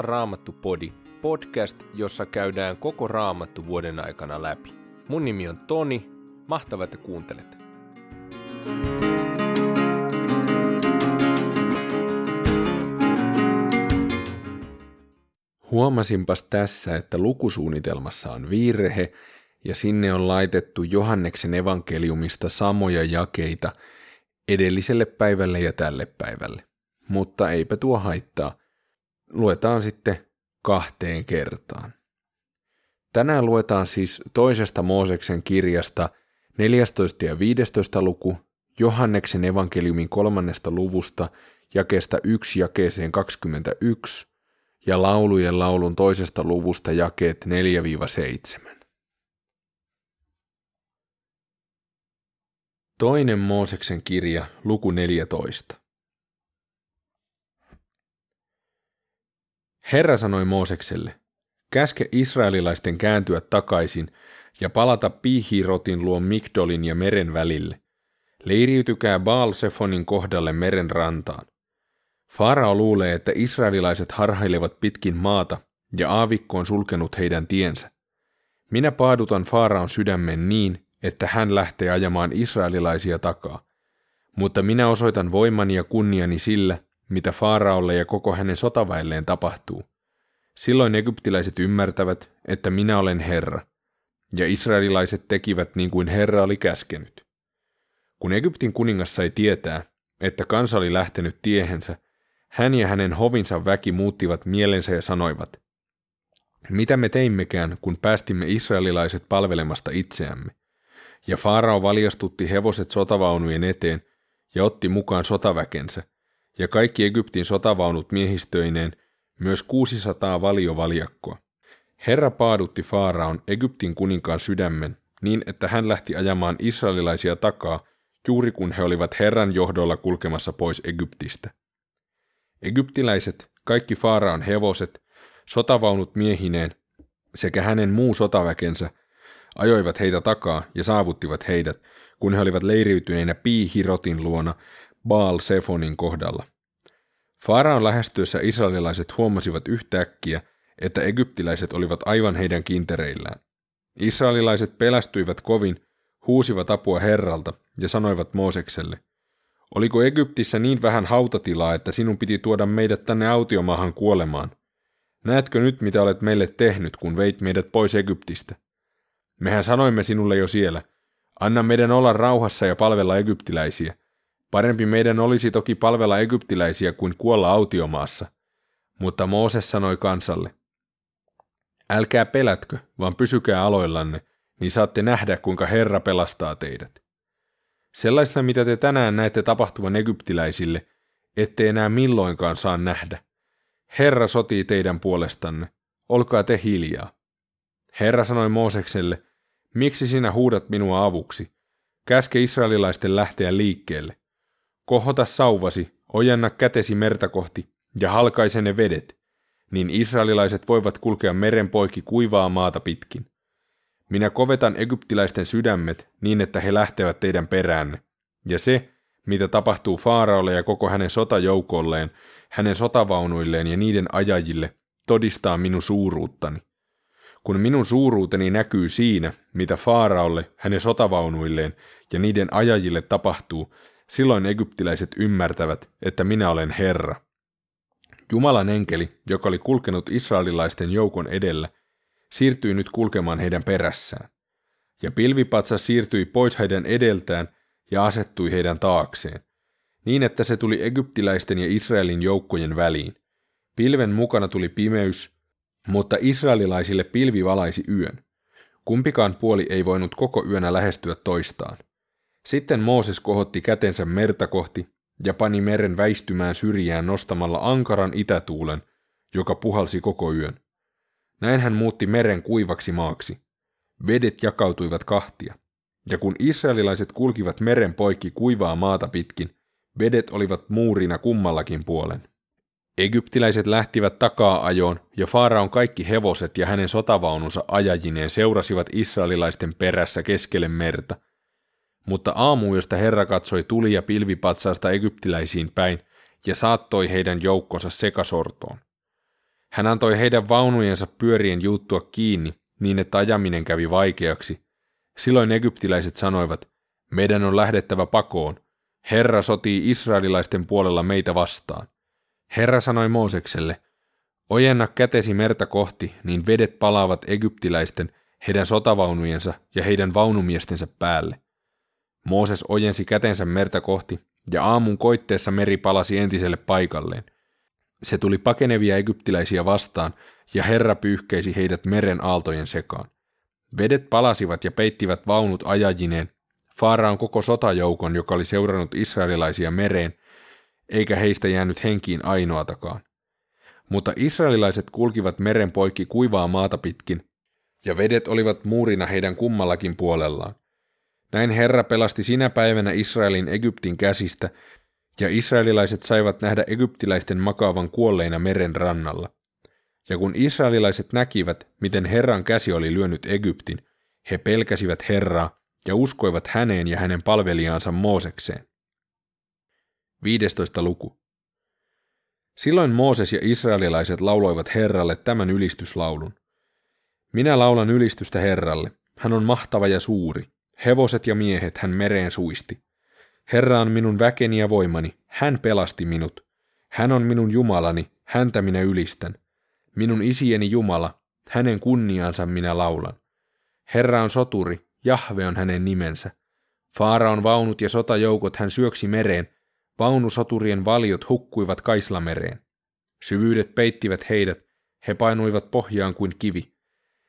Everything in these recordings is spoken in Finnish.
Palaa Raamattu Podi, podcast, jossa käydään koko Raamattu vuoden aikana läpi. Mun nimi on Toni, mahtavaa, että kuuntelet. Huomasinpas tässä, että lukusuunnitelmassa on virhe ja sinne on laitettu Johanneksen evankeliumista samoja jakeita edelliselle päivälle ja tälle päivälle. Mutta eipä tuo haittaa. Luetaan sitten kahteen kertaan. Tänään luetaan siis toisesta Mooseksen kirjasta 14 ja 15 luku Johanneksen evankeliumin kolmannesta luvusta jakeesta 1 jakeeseen 21 ja laulujen laulun toisesta luvusta jakeet 4-7. Toinen Mooseksen kirja, luku 14. Herra sanoi Moosekselle, käske israelilaisten kääntyä takaisin ja palata Pihirotin luo Migdolin ja meren välille. Leiriytykää Baal-Sefonin kohdalle meren rantaan. Farao luulee, että israelilaiset harhailevat pitkin maata ja aavikko on sulkenut heidän tiensä. Minä paadutan Faaraon sydämen niin, että hän lähtee ajamaan israelilaisia takaa. Mutta minä osoitan voimani ja kunniani sillä, mitä Faaraolle ja koko hänen sotaväelleen tapahtuu. Silloin egyptiläiset ymmärtävät, että minä olen Herra, ja israelilaiset tekivät niin kuin Herra oli käskenyt. Kun Egyptin kuningas sai tietää, että kansa oli lähtenyt tiehensä, hän ja hänen hovinsa väki muuttivat mielensä ja sanoivat, mitä me teimmekään, kun päästimme israelilaiset palvelemasta itseämme? Ja Faarao valjastutti hevoset sotavaunujen eteen ja otti mukaan sotaväkensä, ja kaikki Egyptin sotavaunut miehistöineen, myös 600 valiovaljakkoa. Herra paadutti Faaraon Egyptin kuninkaan sydämen niin, että hän lähti ajamaan israelilaisia takaa, juuri kun he olivat Herran johdolla kulkemassa pois Egyptistä. Egyptiläiset, kaikki Faaraon hevoset, sotavaunut miehineen sekä hänen muu sotaväkensä ajoivat heitä takaa ja saavuttivat heidät, kun he olivat leiriytyneinä Piihirotin luona Baal Sefonin kohdalla. Faraon lähestyessä israelilaiset huomasivat yhtäkkiä, että egyptiläiset olivat aivan heidän kintereillään. Israelilaiset pelästyivät kovin, huusivat apua Herralta ja sanoivat Moosekselle, Oliko Egyptissä niin vähän hautatilaa, että sinun piti tuoda meidät tänne autiomaahan kuolemaan? Näetkö nyt, mitä olet meille tehnyt, kun veit meidät pois Egyptistä? Mehän sanoimme sinulle jo siellä, anna meidän olla rauhassa ja palvella egyptiläisiä. Parempi meidän olisi toki palvella egyptiläisiä kuin kuolla autiomaassa. Mutta Mooses sanoi kansalle, älkää pelätkö, vaan pysykää aloillanne, niin saatte nähdä, kuinka Herra pelastaa teidät. Sellaista, mitä te tänään näette tapahtuvan egyptiläisille, ette enää milloinkaan saa nähdä. Herra sotii teidän puolestanne, olkaa te hiljaa. Herra sanoi Moosekselle, miksi sinä huudat minua avuksi? Käske israelilaisten lähteä liikkeelle. Kohota sauvasi, ojenna kätesi merta kohti ja halkaise ne vedet, niin israelilaiset voivat kulkea meren poikki kuivaa maata pitkin. Minä kovetan egyptiläisten sydämet niin, että he lähtevät teidän peräänne. Ja se, mitä tapahtuu Faaraolle ja koko hänen sotajoukolleen, hänen sotavaunuilleen ja niiden ajajille, todistaa minun suuruuttani. Kun minun suuruuteni näkyy siinä, mitä Faaraolle, hänen sotavaunuilleen ja niiden ajajille tapahtuu, silloin egyptiläiset ymmärtävät, että minä olen Herra. Jumalan enkeli, joka oli kulkenut israelilaisten joukon edellä, siirtyi nyt kulkemaan heidän perässään. Ja pilvipatsa siirtyi pois heidän edeltään ja asettui heidän taakseen, niin että se tuli egyptiläisten ja Israelin joukkojen väliin. Pilven mukana tuli pimeys, mutta israelilaisille pilvi valaisi yön. Kumpikaan puoli ei voinut koko yönä lähestyä toistaan. Sitten Mooses kohotti kätensä merta kohti ja pani meren väistymään syrjään nostamalla ankaran itätuulen, joka puhalsi koko yön. Näin hän muutti meren kuivaksi maaksi. Vedet jakautuivat kahtia, ja kun israelilaiset kulkivat meren poikki kuivaa maata pitkin, vedet olivat muurina kummallakin puolen. Egyptiläiset lähtivät takaa ajoon, ja Faaraon kaikki hevoset ja hänen sotavaununsa ajajineen seurasivat israelilaisten perässä keskelle merta. Mutta josta Herra katsoi tuli ja pilvipatsaasta egyptiläisiin päin, ja saattoi heidän joukkonsa sekasortoon. Hän antoi heidän vaunujensa pyörien juuttua kiinni niin, että ajaminen kävi vaikeaksi. Silloin egyptiläiset sanoivat, meidän on lähdettävä pakoon. Herra sotii israelilaisten puolella meitä vastaan. Herra sanoi Moosekselle, ojenna kätesi merta kohti, niin vedet palaavat egyptiläisten, heidän sotavaunujensa ja heidän vaunumiestensä päälle. Mooses ojensi kätensä merta kohti, ja aamun koitteessa meri palasi entiselle paikalleen. Se tuli pakenevia egyptiläisiä vastaan, ja Herra pyyhkeisi heidät meren aaltojen sekaan. Vedet palasivat ja peittivät vaunut ajajineen, Faaraan koko sotajoukon, joka oli seurannut israelilaisia mereen, eikä heistä jäänyt henkiin ainoatakaan. Mutta israelilaiset kulkivat meren poikki kuivaa maata pitkin, ja vedet olivat muurina heidän kummallakin puolellaan. Näin Herra pelasti sinä päivänä Israelin Egyptin käsistä, ja israelilaiset saivat nähdä egyptiläisten makaavan kuolleina meren rannalla. Ja kun israelilaiset näkivät, miten Herran käsi oli lyönyt Egyptin, he pelkäsivät Herraa ja uskoivat häneen ja hänen palvelijaansa Moosekseen. 15. luku. Silloin Mooses ja israelilaiset lauloivat Herralle tämän ylistyslaulun. Minä laulan ylistystä Herralle. Hän on mahtava ja suuri. Hevoset ja miehet hän mereen suisti. Herra on minun väkeni ja voimani. Hän pelasti minut. Hän on minun Jumalani. Häntä minä ylistän. Minun isieni Jumala. Hänen kunniaansa minä laulan. Herra on soturi. Jahve on hänen nimensä. Faaraon vaunut ja sotajoukot hän syöksi mereen. Vaunusoturien valiot hukkuivat Kaislamereen. Syvyydet peittivät heidät. He painuivat pohjaan kuin kivi.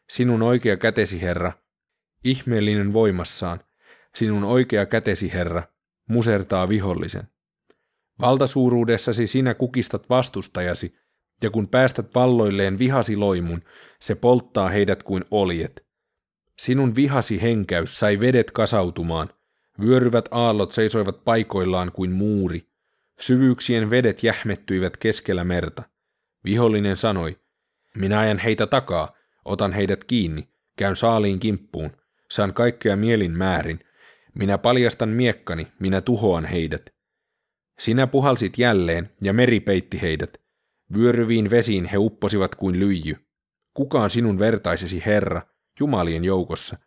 Sinun oikea kätesi, Herra, ihmeellinen voimassaan, sinun oikea kätesi, Herra, musertaa vihollisen. Valtasuuruudessasi sinä kukistat vastustajasi, ja kun päästät valloilleen vihasi loimun, se polttaa heidät kuin oljet. Sinun vihasi henkäys sai vedet kasautumaan, vyöryvät aallot seisoivat paikoillaan kuin muuri, syvyyksien vedet jähmettyivät keskellä merta. Vihollinen sanoi, minä ajan heitä takaa, Otan heidät kiinni, käyn saaliin kimppuun, saan kaikkea mielin määrin. Minä paljastan miekkani, minä tuhoan heidät. Sinä puhalsit jälleen, ja meri peitti heidät. Vyöryviin vesiin he upposivat kuin lyijy. Kuka on sinun vertaisesi Herra, Jumalien joukossa?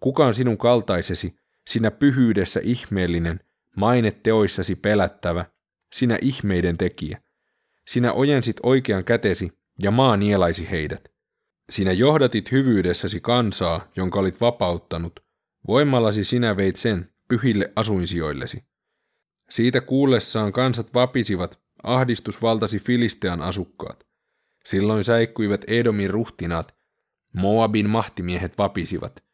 Kuka on sinun kaltaisesi, sinä pyhyydessä ihmeellinen, maine teoissasi pelättävä, sinä ihmeiden tekijä? Sinä ojensit oikean kätesi, ja maa nielaisi heidät. Sinä johdatit hyvyydessäsi kansaa, jonka olit vapauttanut. Voimallasi sinä veit sen pyhille asuinsijoillesi. Siitä kuullessaan kansat vapisivat, ahdistus valtasi Filistean asukkaat. Silloin säikkuivat Edomin ruhtinaat, Moabin mahtimiehet vapisivat.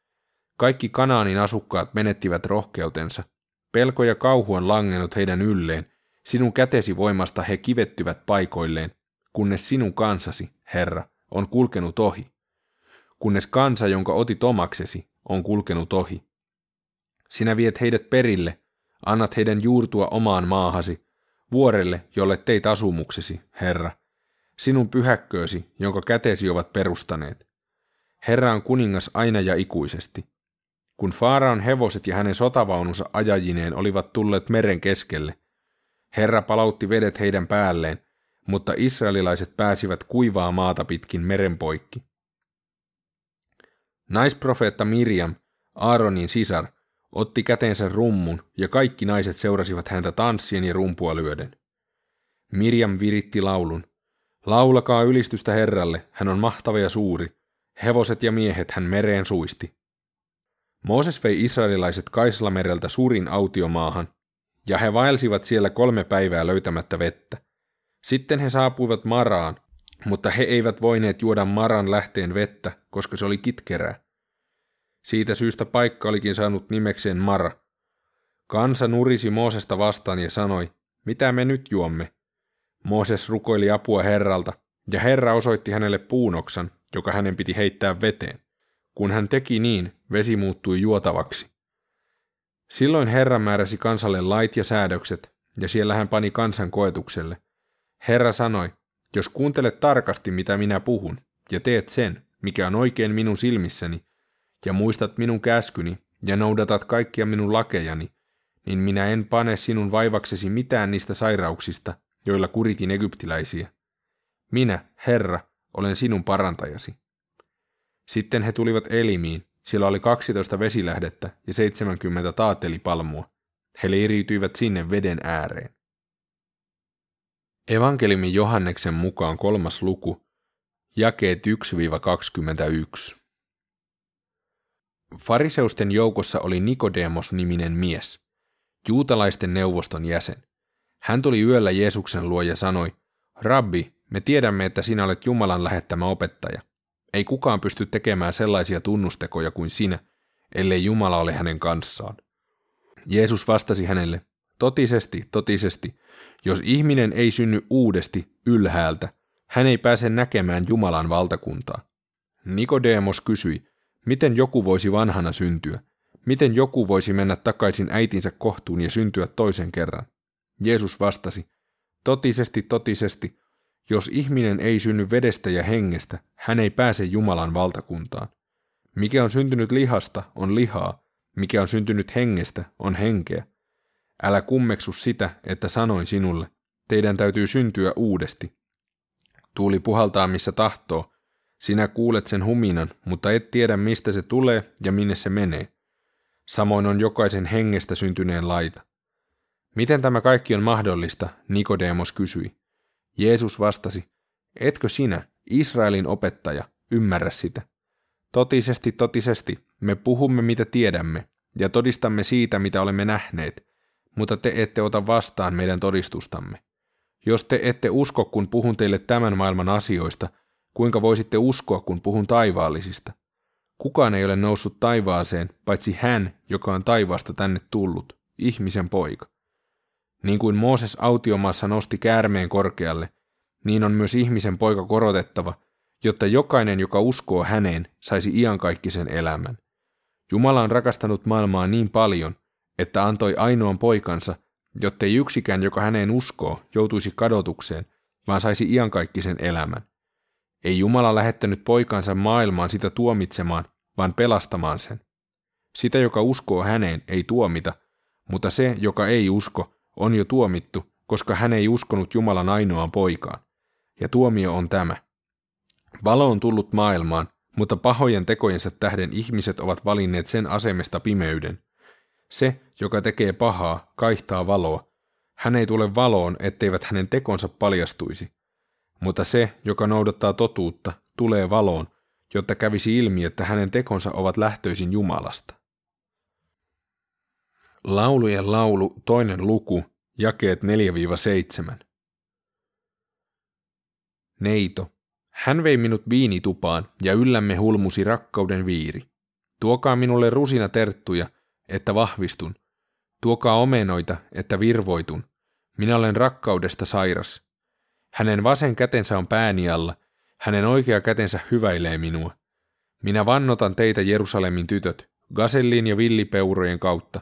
Kaikki Kanaanin asukkaat menettivät rohkeutensa. Pelko ja kauhu on langennut heidän ylleen, sinun kätesi voimasta he kivettyvät paikoilleen, kunnes sinun kansasi, Herra, on kulkenut ohi, kunnes kansa, jonka otit omaksesi, on kulkenut ohi. Sinä viet heidät perille, annat heidän juurtua omaan maahasi, vuorelle, jolle teit asumuksesi, Herra, sinun pyhäkköösi, jonka kätesi ovat perustaneet. Herra on kuningas aina ja ikuisesti. Kun Faaraon hevoset ja hänen sotavaununsa ajajineen olivat tulleet meren keskelle, Herra palautti vedet heidän päälleen, mutta israelilaiset pääsivät kuivaa maata pitkin meren poikki. Naisprofeetta Mirjam, Aaronin sisar, otti käteensä rummun ja kaikki naiset seurasivat häntä tanssien ja rumpua lyöden. Mirjam viritti laulun. Laulakaa ylistystä Herralle, hän on mahtava ja suuri. Hevoset ja miehet hän mereen suisti. Mooses vei israelilaiset Kaislamereltä suurin autiomaahan, ja he vaelsivat siellä kolme päivää löytämättä vettä. Sitten he saapuivat Maraan, mutta he eivät voineet juoda Maran lähteen vettä, koska se oli kitkerää. Siitä syystä paikka olikin saanut nimekseen Mara. Kansa nurisi Moosesta vastaan ja sanoi, mitä me nyt juomme? Mooses rukoili apua Herralta, ja Herra osoitti hänelle puunoksan, joka hänen piti heittää veteen. Kun hän teki niin, vesi muuttui juotavaksi. Silloin Herra määräsi kansalle lait ja säädökset, ja siellä hän pani kansan koetukselle – Herra sanoi, jos kuuntelet tarkasti, mitä minä puhun, ja teet sen, mikä on oikein minun silmissäni, ja muistat minun käskyni, ja noudatat kaikkia minun lakejani, niin minä en pane sinun vaivaksesi mitään niistä sairauksista, joilla kuritin egyptiläisiä. Minä, Herra, olen sinun parantajasi. Sitten he tulivat elimiin, sillä oli 12 vesilähdettä ja 70 taatelipalmua. He leiriytyivät sinne veden ääreen. Evankeliumi Johanneksen mukaan kolmas luku, jakeet 1-21. Fariseusten joukossa oli Nikodemos-niminen mies, juutalaisten neuvoston jäsen. Hän tuli yöllä Jeesuksen luo ja sanoi, Rabbi, me tiedämme, että sinä olet Jumalan lähettämä opettaja. Ei kukaan pysty tekemään sellaisia tunnustekoja kuin sinä, ellei Jumala ole hänen kanssaan. Jeesus vastasi hänelle, totisesti, totisesti, jos ihminen ei synny uudesti ylhäältä, hän ei pääse näkemään Jumalan valtakuntaa. Nikodeemos kysyi, miten joku voisi vanhana syntyä, miten joku voisi mennä takaisin äitinsä kohtuun ja syntyä toisen kerran. Jeesus vastasi, totisesti, totisesti, jos ihminen ei synny vedestä ja hengestä, hän ei pääse Jumalan valtakuntaan. Mikä on syntynyt lihasta, on lihaa, mikä on syntynyt hengestä, on henkeä. Älä kummeksu sitä, että sanoin sinulle, teidän täytyy syntyä uudesti. Tuuli puhaltaa missä tahtoo. Sinä kuulet sen huminan, mutta et tiedä mistä se tulee ja minne se menee. Samoin on jokaisen hengestä syntyneen laita. Miten tämä kaikki on mahdollista, Nikodeemos kysyi. Jeesus vastasi, etkö sinä, Israelin opettaja, ymmärrä sitä? Totisesti, totisesti, me puhumme mitä tiedämme, ja todistamme siitä, mitä olemme nähneet, mutta te ette ota vastaan meidän todistustamme. Jos te ette usko, kun puhun teille tämän maailman asioista, kuinka voisitte uskoa, kun puhun taivaallisista? Kukaan ei ole noussut taivaaseen, paitsi hän, joka on taivaasta tänne tullut, ihmisen poika. Niin kuin Mooses autiomaassa nosti käärmeen korkealle, niin on myös ihmisen poika korotettava, jotta jokainen, joka uskoo häneen, saisi iankaikkisen elämän. Jumala on rakastanut maailmaa niin paljon, että antoi ainoan poikansa, jottei yksikään, joka häneen uskoo, joutuisi kadotukseen, vaan saisi iankaikkisen elämän. Ei Jumala lähettänyt poikansa maailmaan sitä tuomitsemaan, vaan pelastamaan sen. Sitä, joka uskoo häneen, ei tuomita, mutta se, joka ei usko, on jo tuomittu, koska hän ei uskonut Jumalan ainoaan poikaan. Ja tuomio on tämä. Valo on tullut maailmaan, mutta pahojen tekojensa tähden ihmiset ovat valinneet sen asemesta pimeyden. Se, joka tekee pahaa, kaihtaa valoa. Hän ei tule valoon, etteivät hänen tekonsa paljastuisi. Mutta se, joka noudattaa totuutta, tulee valoon, jotta kävisi ilmi, että hänen tekonsa ovat lähtöisin Jumalasta. Laulujen laulu, toinen luku, jakeet 4-7. Neito, hän vei minut viinitupaan ja yllämme hulmusi rakkauden viiri. Tuokaa minulle rusina terttuja, että vahvistun. Tuokaa omenoita, että virvoitun. Minä olen rakkaudesta sairas. Hänen vasen kätensä on pääni alla, hänen oikea kätensä hyväilee minua. Minä vannotan teitä Jerusalemin tytöt, gasellin ja villipeurojen kautta.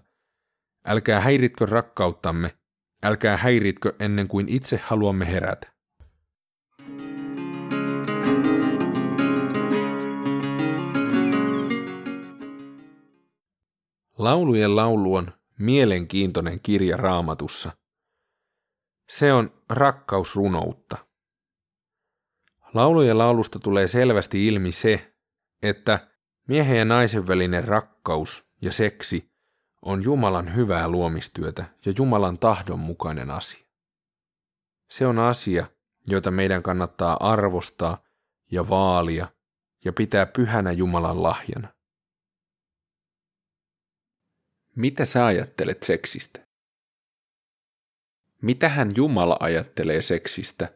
Älkää häiritkö rakkauttamme, älkää häiritkö ennen kuin itse haluamme herätä. Laulujen laulu on mielenkiintoinen kirja raamatussa. Se on rakkausrunoutta. Laulujen laulusta tulee selvästi ilmi se, että miehen ja naisen välinen rakkaus ja seksi on Jumalan hyvää luomistyötä ja Jumalan tahdon mukainen asia. Se on asia, jota meidän kannattaa arvostaa ja vaalia ja pitää pyhänä Jumalan lahjana. Mitä sä ajattelet seksistä? Mitähän Jumala ajattelee seksistä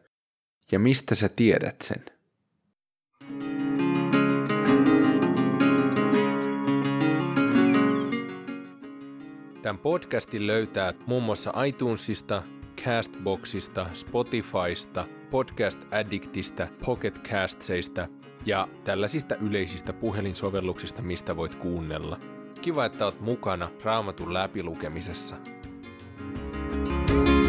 ja mistä sä tiedät sen? Tämän podcastin löytää muun muassa iTunesista, Castboxista, Spotifysta, Podcast Addictista, Pocket Castseista ja tällaisista yleisistä puhelinsovelluksista, mistä voit kuunnella. Kiva, että oot mukana Raamatun läpilukemisessa. thank you